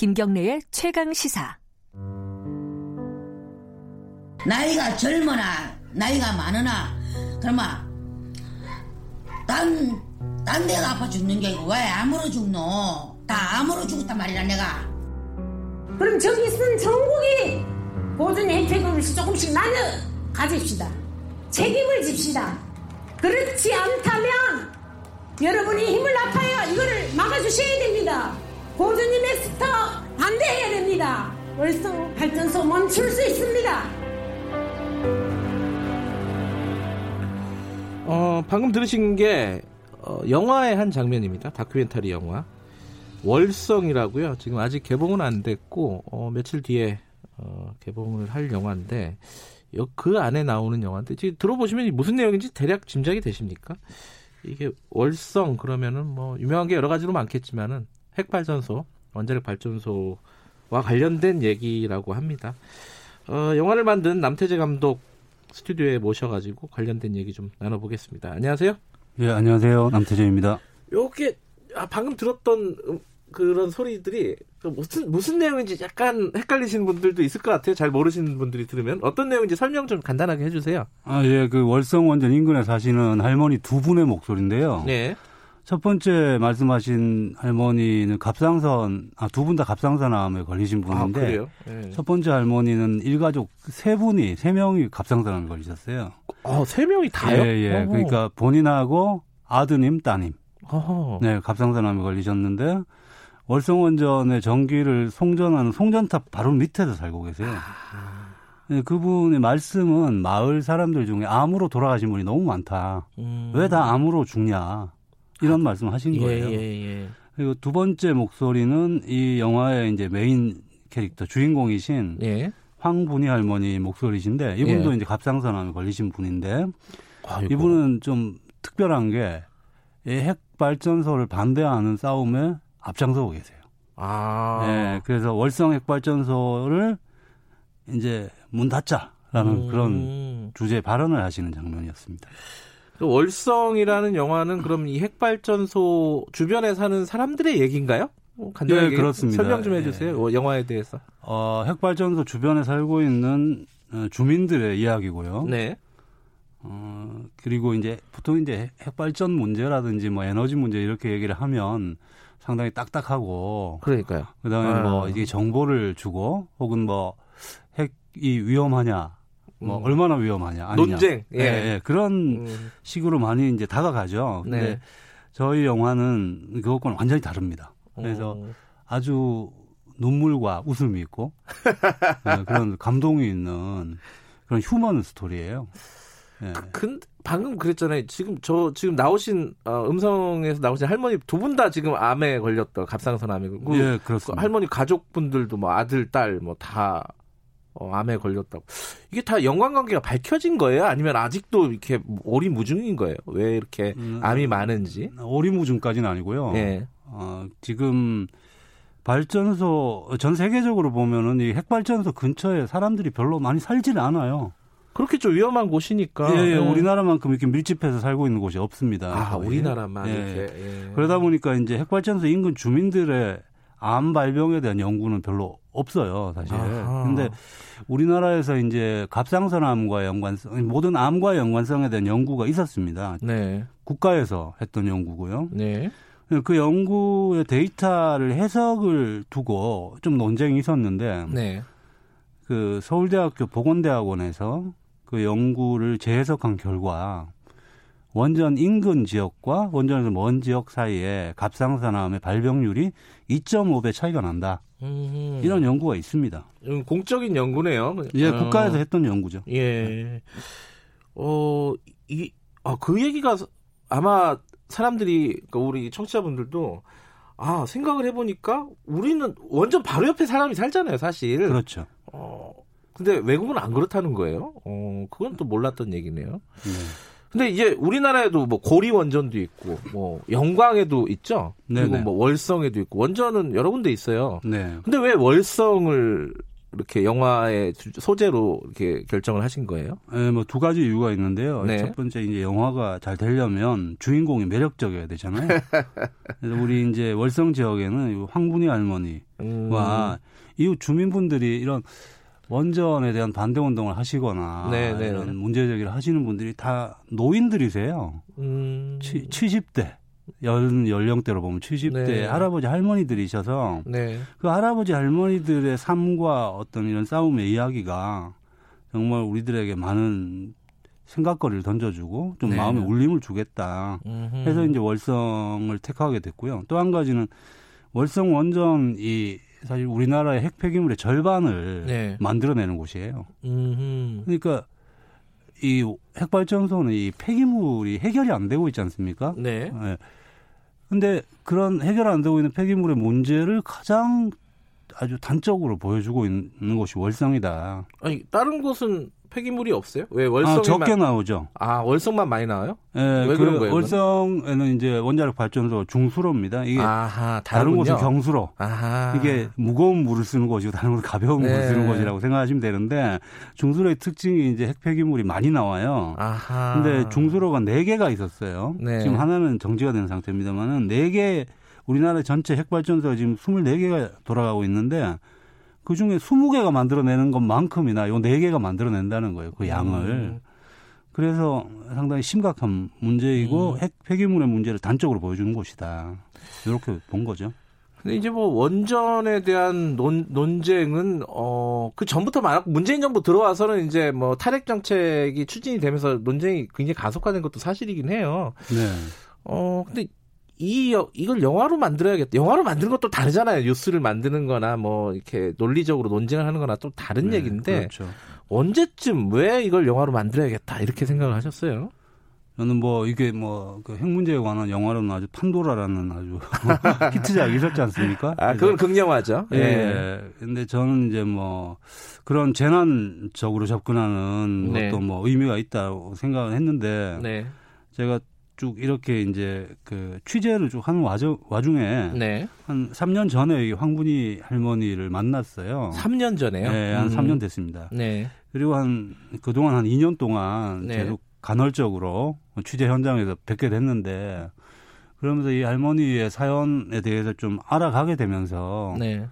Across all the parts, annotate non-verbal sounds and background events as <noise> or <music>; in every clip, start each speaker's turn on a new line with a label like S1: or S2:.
S1: 김경래의 최강 시사.
S2: 나이가 젊으나 나이가 많으나 그러면 딴, 딴 데가 아파 죽는 게 아니고 왜 암으로 죽노? 다 암으로 죽었단 말이라 내가.
S3: 그럼 저기 있는 전국이 보존 혜택을 조금씩 나눠 가집시다. 책임을 집시다. 그렇지 않다면 여러분이 힘을 아파요. 이거를 막아주셔야 됩니다. 고주님 엑스터 반대해야 됩니다. 월성 발전소 멈출 수 있습니다.
S4: 어, 방금 들으신 게 어, 영화의 한 장면입니다. 다큐멘터리 영화. 월성이라고요. 지금 아직 개봉은 안 됐고 어, 며칠 뒤에 어, 개봉을 할 영화인데 그 안에 나오는 영화인데 지금 들어보시면 무슨 내용인지 대략 짐작이 되십니까? 이게 월성 그러면은 뭐 유명한 게 여러 가지로 많겠지만은 핵발전소, 원자력 발전소와 관련된 얘기라고 합니다. 어, 영화를 만든 남태재 감독 스튜디오에 모셔가지고 관련된 얘기 좀 나눠보겠습니다. 안녕하세요.
S5: 예, 안녕하세요. 남태재입니다.
S4: 요게 아, 방금 들었던 음, 그런 소리들이 그 무슨 무슨 내용인지 약간 헷갈리시는 분들도 있을 것 같아요. 잘 모르시는 분들이 들으면 어떤 내용인지 설명 좀 간단하게 해주세요.
S5: 아, 예, 그 월성 원전 인근에 사시는 할머니 두 분의 목소리인데요.
S4: 네.
S5: 첫 번째 말씀하신 할머니는 갑상선, 아, 두 분 다 갑상선암에 걸리신 분인데.
S4: 아, 그래요? 네.
S5: 첫 번째 할머니는 일가족 세 분이, 세 명이 갑상선암에 걸리셨어요.
S4: 어, 세 명이 다요?
S5: 예, 예.
S4: 어허.
S5: 그러니까 본인하고 아드님, 따님.
S4: 어허.
S5: 네, 갑상선암에 걸리셨는데 월성원전의 전기를 송전하는 송전탑 바로 밑에서 살고 계세요.
S4: 아.
S5: 네, 그분의 말씀은 마을 사람들 중에 암으로 돌아가신 분이 너무 많다.
S4: 음.
S5: 왜다 암으로 죽냐. 이런 말씀 하신
S4: 예,
S5: 거예요.
S4: 예, 예.
S5: 그리고 두 번째 목소리는 이 영화의 이제 메인 캐릭터 주인공이신
S4: 예.
S5: 황분이 할머니 목소리신데 이분도
S4: 예.
S5: 이제 갑상선암에 걸리신 분인데
S4: 아이고.
S5: 이분은 좀 특별한 게이 핵발전소를 반대하는 싸움에 앞장서고 계세요.
S4: 아.
S5: 네, 그래서 월성 핵발전소를 이제 문 닫자라는
S4: 음.
S5: 그런 주제 발언을 하시는 장면이었습니다.
S4: 그 월성이라는 영화는 그럼 이 핵발전소 주변에 사는 사람들의 얘기인가요? 어, 간단하게
S5: 예, 그렇습니다.
S4: 설명 좀 해주세요. 어, 영화에 대해서.
S5: 어, 핵발전소 주변에 살고 있는 어, 주민들의 이야기고요.
S4: 네.
S5: 어, 그리고 이제 보통 이제 핵발전 문제라든지 뭐 에너지 문제 이렇게 얘기를 하면 상당히 딱딱하고
S4: 그러니까요.
S5: 그 다음에
S4: 아.
S5: 뭐 이게 정보를 주고 혹은 뭐 핵이 위험하냐 뭐
S4: 음.
S5: 얼마나 위험하냐 아니냐
S4: 논쟁. 예.
S5: 예, 예. 그런
S4: 음.
S5: 식으로 많이 이제 다가가죠. 근데
S4: 네.
S5: 저희 영화는 그것과는 완전히 다릅니다. 그래서
S4: 어.
S5: 아주 눈물과 웃음이 있고 <laughs> 예, 그런 감동이 있는 그런 휴먼 스토리예요. 예.
S4: 근 방금 그랬잖아요. 지금 저 지금 나오신 어, 음성에서 나오신 할머니 두 분 다 지금 암에 걸렸다. 갑상선 암에. 그,
S5: 예,
S4: 그
S5: 그렇습니다.
S4: 할머니 가족분들도 뭐 아들, 딸 뭐 다 어, 암에 걸렸다고. 이게 다 연관관계가 밝혀진 거예요? 아니면 아직도 이렇게 오리무중인 거예요? 왜 이렇게
S5: 음,
S4: 암이 많은지?
S5: 오리무중까지는 아니고요.
S4: 예.
S5: 어, 지금 발전소 전 세계적으로 보면은 이 핵발전소 근처에 사람들이 별로 많이 살지는 않아요.
S4: 그렇겠죠. 위험한 곳이니까.
S5: 예, 예,
S4: 예.
S5: 우리나라만큼 이렇게 밀집해서 살고 있는 곳이 없습니다.
S4: 아,
S5: 거의.
S4: 우리나라만
S5: 예.
S4: 이렇게. 예.
S5: 그러다 보니까 이제 핵발전소 인근 주민들의 암 발병에 대한 연구는 별로 없어요, 사실.
S4: 아하.
S5: 근데 우리나라에서 이제 갑상선암과 연관성, 모든 암과 연관성에 대한 연구가 있었습니다.
S4: 네.
S5: 국가에서 했던 연구고요.
S4: 네.
S5: 그 연구의 데이터를 해석을 두고 좀 논쟁이 있었는데
S4: 네.
S5: 그 서울대학교 보건대학원에서 그 연구를 재해석한 결과 원전 인근 지역과 원전에서 먼 지역 사이에 갑상선암의 발병률이 2.5배 차이가 난다.
S4: 음.
S5: 이런 연구가 있습니다.
S4: 음, 공적인 연구네요.
S5: 예,
S4: 어.
S5: 국가에서 했던 연구죠.
S4: 예. 어, 이, 아, 그 얘기가 아마 사람들이, 그러니까 우리 청취자분들도 아, 생각을 해보니까 우리는 완전 바로 옆에 사람이 살잖아요, 사실.
S5: 그렇죠.
S4: 어, 근데 외국은 안 그렇다는 거예요. 어, 그건 또 몰랐던 얘기네요.
S5: 네.
S4: 근데 이제 우리나라에도 뭐 고리 원전도 있고, 뭐 영광에도 있죠. 그리고
S5: 네네.
S4: 뭐 월성에도 있고 원전은 여러 군데 있어요.
S5: 네.
S4: 근데 왜 월성을 이렇게 영화의 주- 소재로 이렇게 결정을 하신 거예요?
S5: 예, 뭐두 가지 이유가 있는데요.
S4: 네.
S5: 첫 번째 이제 영화가 잘 되려면 주인공이 매력적이어야 되잖아요. <laughs> 그래서 우리 이제 월성 지역에는 이 황분이 할머니와
S4: 음.
S5: 이웃 주민분들이 이런 원전에 대한 반대 운동을 하시거나
S4: 네, 네,
S5: 이런
S4: 네.
S5: 문제 제기를 하시는 분들이 다 노인들이세요.
S4: 음.
S5: 치, 70대 연 연령대로 보면 70대
S4: 네.
S5: 할아버지 할머니들이셔서
S4: 네.
S5: 그 할아버지 할머니들의 삶과 어떤 이런 싸움의 이야기가 정말 우리들에게 많은 생각거리를 던져주고 좀
S4: 네.
S5: 마음에 울림을 주겠다. 해서 이제 월성을 택하게 됐고요. 또 한 가지는 월성 원전 이 사실 우리나라의 핵 폐기물의 절반을
S4: 네.
S5: 만들어내는 곳이에요.
S4: 음흠.
S5: 그러니까 이 핵발전소는 이 폐기물이 해결이 안 되고 있지 않습니까?
S4: 네.
S5: 예. 근데 그런 해결 안 되고 있는 폐기물의 문제를 가장 아주 단적으로 보여주고 있는 곳이 월성이다.
S4: 아니 다른 곳은 폐기물이 없어요? 왜
S5: 아,
S4: 월성만
S5: 적게 나오죠.
S4: 아 월성만 많이 나와요?
S5: 예, 왜그
S4: 그런 거예요,
S5: 월성에는 이제 원자력 발전소 중수로입니다. 이게
S4: 아하
S5: 다른. 곳은 경수로.
S4: 아하
S5: 이게 무거운 물을 쓰는 곳이고 다른 곳은 가벼운 물을
S4: 네.
S5: 쓰는 곳이라고 생각하시면 되는데 중수로의 특징이 이제 핵 폐기물이 많이 나와요.
S4: 아하
S5: 근데 중수로가 네 개가 있었어요.
S4: 네.
S5: 지금 하나는 정지가 된 상태입니다만은 네개 우리나라 전체 핵발전소가 지금 24개가 돌아가고 있는데 그 중에 20개가 만들어내는 것만큼이나 요네 개가 만들어낸다는 거예요. 그 양을.
S4: 음.
S5: 그래서 상당히 심각한 문제이고
S4: 음.
S5: 핵 폐기물의 문제를 단적으로 보여주는 곳이다. 이렇게 본 거죠.
S4: 근데 이제 뭐 원전에 대한 논, 논쟁은 어 그 전부터 많았고 문재인 정부 들어와서는 이제 뭐 탈핵 정책이 추진이 되면서 논쟁이 굉장히 가속화된 것도 사실이긴 해요.
S5: 네.
S4: 어 근데 이 여- 이걸 영화로 만들어야겠다. 영화로 만드는 것도 다르잖아요. 뉴스를 만드는 거나 뭐 이렇게 논리적으로 논쟁을 하는 거나 또 다른
S5: 네,
S4: 얘기인데
S5: 그렇죠.
S4: 언제쯤 왜 이걸 영화로 만들어야겠다 이렇게 생각을 하셨어요?
S5: 저는 뭐 이게 뭐 그 핵 문제에 관한 영화로는 아주 판도라라는 아주 <laughs> 히트작이 있었지 않습니까?
S4: 아, 그건 극영화죠.
S5: 예. 예. 근데 저는 이제 뭐 그런 재난적으로 접근하는
S4: 네.
S5: 것도 뭐 의미가 있다고 생각을 했는데
S4: 네.
S5: 제가 쭉 이렇게 이제 그 취재를 쭉 하는 와중, 와중에
S4: 네.
S5: 한 3년 전에 이 황분이 할머니를 만났어요.
S4: 3년 전에요.
S5: 네, 한
S4: 음.
S5: 3년 됐습니다.
S4: 네.
S5: 그리고 한 그동안 한 2년 동안
S4: 네.
S5: 계속 간헐적으로 취재 현장에서 뵙게 됐는데 그러면서 이 할머니의 사연에 대해서 좀 알아가게 되면서
S4: 네.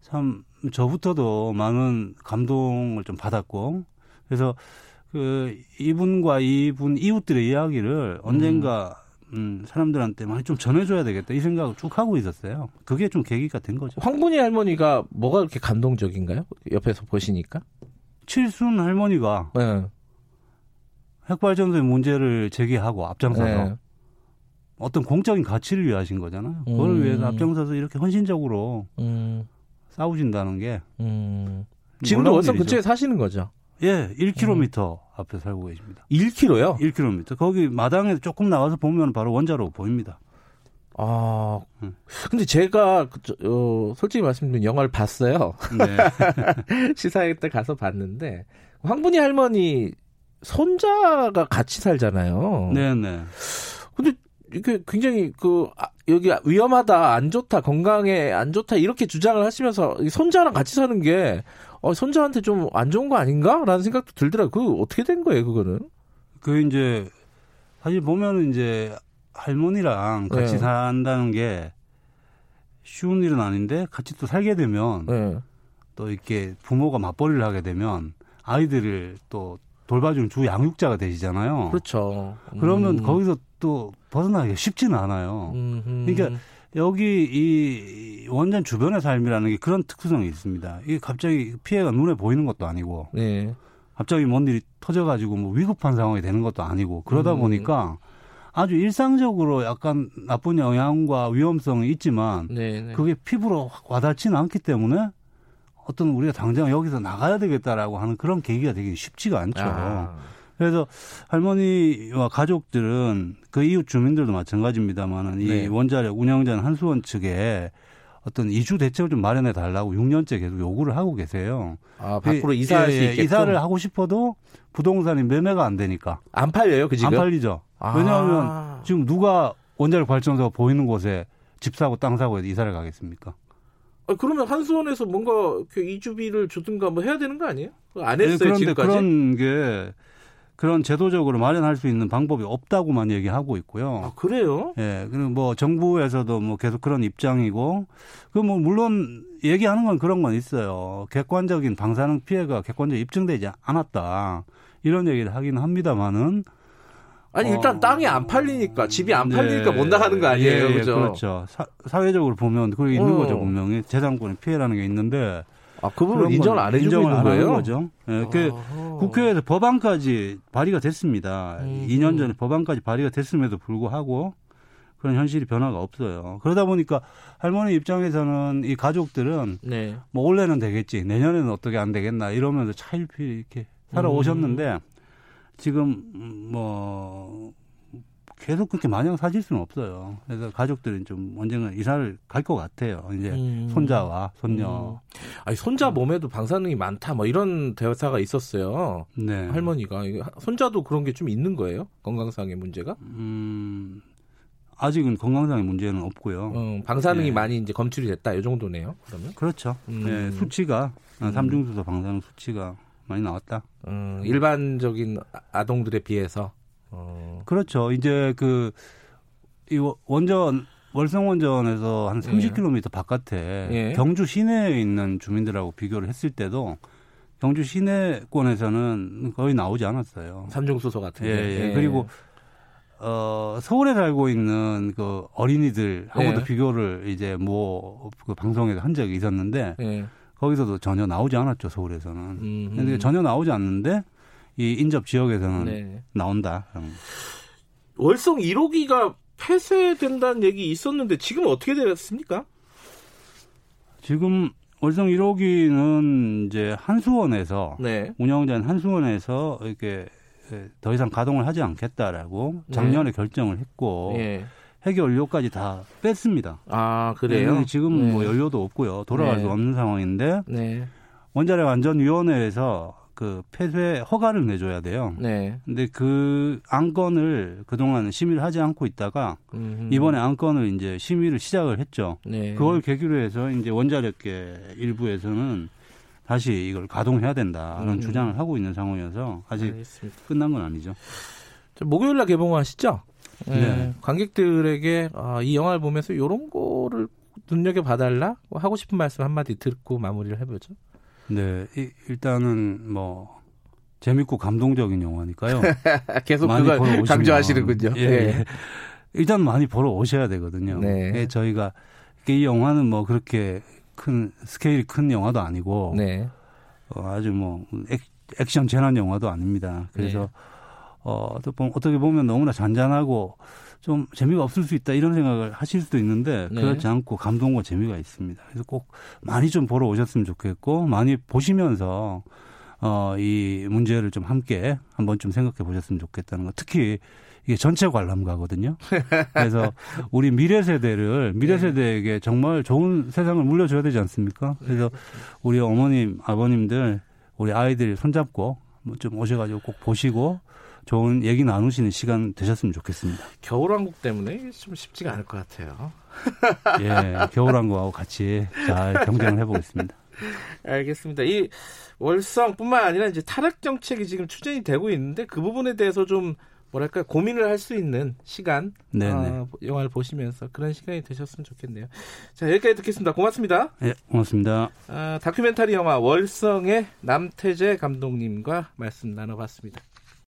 S5: 참 저부터도 많은 감동을 좀 받았고 그래서 그 이분과 이분 이웃들의 이야기를 언젠가 음, 사람들한테 많이 좀 전해줘야 되겠다 이 생각을 쭉 하고 있었어요. 그게 좀 계기가 된 거죠.
S4: 황분이 할머니가 뭐가 그렇게 감동적인가요? 옆에서 보시니까.
S5: 칠순 할머니가
S4: 네.
S5: 핵발전소의 문제를 제기하고 앞장서서
S4: 네.
S5: 어떤 공적인 가치를 위하신 거잖아요. 그걸
S4: 음.
S5: 위해서 앞장서서 이렇게 헌신적으로
S4: 음,
S5: 싸우신다는 게
S4: 음. 지금도 월성. 근처에 사시는 거죠?
S5: 예, 1km
S4: 음.
S5: 앞에 살고 계십니다.
S4: 1km요?
S5: 1km. 거기 마당에 조금 나와서 보면 바로 원자로 보입니다.
S4: 아,
S5: 음.
S4: 근데 제가 그, 저, 어, 솔직히 말씀드리면 영화를 봤어요.
S5: 네. <laughs>
S4: 시사회 때 가서 봤는데 황분이 할머니 손자가 같이 살잖아요.
S5: 네, 네.
S4: 근데 이게 굉장히 그 아, 여기 위험하다, 안 좋다, 건강에 안 좋다 이렇게 주장을 하시면서 이 손자랑 같이 사는 게 어, 손자한테 좀 안 좋은 거 아닌가라는 생각도 들더라고요. 그 어떻게 된 거예요, 그거는?
S5: 그 이제 사실 보면은 이제 할머니랑 같이
S4: 네.
S5: 산다는 게 쉬운 일은 아닌데 같이 또 살게 되면
S4: 네.
S5: 또 이렇게 부모가 맞벌이를 하게 되면 아이들을 또 돌봐주는 주 양육자가 되시잖아요.
S4: 그렇죠.
S5: 그러면
S4: 음.
S5: 거기서 또 벗어나기가 쉽지는 않아요.
S4: 음,
S5: 그러니까 여기 이 원전 주변의 삶이라는 게 그런 특수성이 있습니다. 이게 갑자기 피해가 눈에 보이는 것도 아니고
S4: 네.
S5: 갑자기 뭔 일이 터져가지고 뭐 위급한 상황이 되는 것도 아니고 그러다
S4: 음.
S5: 보니까 아주 일상적으로 약간 나쁜 영향과 위험성이 있지만
S4: 네, 네.
S5: 그게 피부로 확 와닿지는 않기 때문에 어떤 우리가 당장 여기서 나가야 되겠다라고 하는 그런 계기가 되기 쉽지가 않죠.
S4: 아,
S5: 그래서 할머니와 가족들은 그 이웃 주민들도 마찬가지입니다만은 이
S4: 네.
S5: 원자력 운영자는 한수원 측에 어떤 이주 대책을 좀 마련해 달라고 6년째 계속 요구를 하고 계세요.
S4: 아, 밖으로
S5: 그,
S4: 이사할
S5: 예,
S4: 수
S5: 예,
S4: 있게끔
S5: 이사를 하고 싶어도 부동산이 매매가 안 되니까
S4: 안 팔려요, 그 지금?
S5: 안 팔리죠.
S4: 아.
S5: 왜냐하면 지금 누가 원자력 발전소가 보이는 곳에 집 사고 땅 사고 이사를 가겠습니까?
S4: 아, 그러면 한수원에서 뭔가 그 이주비를 주든가 뭐 해야 되는 거 아니에요? 안
S5: 네,
S4: 했어요
S5: 그런데
S4: 지금까지.
S5: 그런 게 그런 제도적으로 마련할 수 있는 방법이 없다고만 얘기하고 있고요.
S4: 아 그래요?
S5: 예, 그리고 뭐 정부에서도 뭐 계속 그런 입장이고, 그 뭐 물론 얘기하는 건 그런 건 있어요. 객관적인 방사능 피해가 객관적으로 입증되지 않았다. 이런 얘기를 하긴 합니다만은
S4: 아니 일단
S5: 어.
S4: 땅이 안 팔리니까 집이 안
S5: 네.
S4: 팔리니까 못 나가는 거 아니에요,
S5: 예, 예,
S4: 그죠?
S5: 그렇죠. 사, 회적으로 보면 그게 있는
S4: 어.
S5: 거죠 분명히 재산권의 피해라는 게 있는데
S4: 아, 그
S5: 그런
S4: 인정을 건안 해주고
S5: 인정을
S4: 있는 거예요?
S5: 거죠. 예, 그. 국회에서 법안까지 발의가 됐습니다.
S4: 음.
S5: 2년 전에 법안까지 발의가 됐음에도 불구하고 그런 현실이 변화가 없어요. 그러다 보니까 할머니 입장에서는 이 가족들은
S4: 네.
S5: 뭐 올해는 되겠지, 내년에는 어떻게 안 되겠나 이러면서 차일피일 이렇게 살아오셨는데
S4: 음.
S5: 지금 음, 뭐 계속 그렇게 마냥 사실 수는 없어요. 그래서 가족들은 좀 언젠가 이사를 갈 것 같아요. 이제
S4: 음.
S5: 손자와 손녀.
S4: 아니 손자 몸에도 방사능이 많다, 뭐 이런 대사가 있었어요.
S5: 네.
S4: 할머니가 손자도 그런 게 좀 있는 거예요? 건강상의 문제가?
S5: 음, 아직은 건강상의 문제는 없고요.
S4: 어, 방사능이
S5: 네.
S4: 많이 이제 검출이 됐다, 이 정도네요. 그러면
S5: 그렇죠.
S4: 음.
S5: 네, 수치가 아,
S4: 음.
S5: 삼중수소 방사능 수치가 많이 나왔다.
S4: 음, 일반적인 아- 아동들에 비해서 어,
S5: 그렇죠. 이제 그 이 원전 월성 원전에서 한 30km 바깥에
S4: 예.
S5: 경주 시내에 있는 주민들하고 비교를 했을 때도 경주 시내권에서는 거의 나오지 않았어요.
S4: 삼중수소 같은
S5: 예,
S4: 게.
S5: 예. 그리고 어 서울에 살고 있는 그 어린이들하고도
S4: 예.
S5: 비교를 이제 뭐 그 방송에서 한 적이 있었는데
S4: 예.
S5: 거기서도 전혀 나오지 않았죠 서울에서는.
S4: 음,
S5: 근데 전혀 나오지 않는데 이 인접 지역에서는
S4: 네.
S5: 나온다. 음.
S4: 월성 1호기가 폐쇄된다는 얘기 있었는데 지금 어떻게 됐습니까?
S5: 지금 월성 1호기는 이제 한수원에서
S4: 네.
S5: 운영자인 한수원에서 이렇게 더 이상 가동을 하지 않겠다라고 작년에 결정을 했고
S4: 예.
S5: 핵 연료까지 다 뺐습니다.
S4: 아 그래요?
S5: 근데 지금
S4: 네.
S5: 뭐 연료도 없고요. 돌아갈
S4: 네.
S5: 수 없는 상황인데
S4: 네.
S5: 원자력 안전위원회에서 그 폐쇄 허가를 내줘야 돼요.
S4: 네.
S5: 근데 그 안건을 그동안 심의를 하지 않고 있다가
S4: 음.
S5: 이번에 안건을 이제 심의를 시작을 했죠.
S4: 네.
S5: 그걸 계기로 해서 이제 원자력계 일부에서는 다시 이걸 가동해야 된다는
S4: 음.
S5: 주장을 하고 있는 상황이어서 아직
S4: 알겠습니다.
S5: 끝난 건 아니죠.
S4: 저 목요일 날 개봉하시죠? 네.
S5: 네.
S4: 관객들에게 아, 이 영화를 보면서 이런 거를 눈여겨 봐달라 뭐 하고 싶은 말씀 한마디 듣고 마무리를 해보죠.
S5: 네, 이- 일단은 뭐 재밌고 감동적인 영화니까요. <laughs>
S4: 계속 그걸 강조하시는군요.
S5: 예,
S4: 네.
S5: 예. 일단 많이 보러 오셔야 되거든요.
S4: 네.
S5: 예, 저희가 이 영화는 뭐 그렇게 큰 스케일이 큰 영화도 아니고
S4: 네.
S5: 어, 아주 뭐 액, 액션 재난 영화도 아닙니다. 그래서
S4: 네.
S5: 어, 어떻게 보면 너무나 잔잔하고 좀 재미가 없을 수 있다 이런 생각을 하실 수도 있는데
S4: 네.
S5: 그렇지 않고 감동과 재미가 있습니다. 그래서 꼭 많이 좀 보러 오셨으면 좋겠고 많이 보시면서 어, 이 문제를 좀 함께 한번 좀 생각해 보셨으면 좋겠다는 거. 특히 이게 전체 관람가거든요. 그래서 우리 미래 세대를 미래
S4: 네.
S5: 세대에게 정말 좋은 세상을 물려줘야 되지 않습니까? 그래서 우리 어머님, 아버님들, 우리 아이들 손잡고 뭐좀 오셔가지고 꼭 보시고 좋은 얘기 나누시는 시간 되셨으면 좋겠습니다.
S4: 겨울왕국 때문에 좀 쉽지가 않을 것 같아요. <laughs>
S5: 예, 겨울왕국하고 같이 잘 경쟁을 해보겠습니다.
S4: 알겠습니다. 이 월성뿐만 아니라 이제 타락 정책이 지금 추진이 되고 있는데 그 부분에 대해서 좀 뭐랄까 고민을 할 수 있는 시간,
S5: 네네.
S4: 어, 영화를 보시면서 그런 시간이 되셨으면 좋겠네요. 자 여기까지 듣겠습니다. 고맙습니다.
S5: 예, 고맙습니다.
S4: 아, 다큐멘터리 영화 월성의 남태재 감독님과 말씀 나눠봤습니다.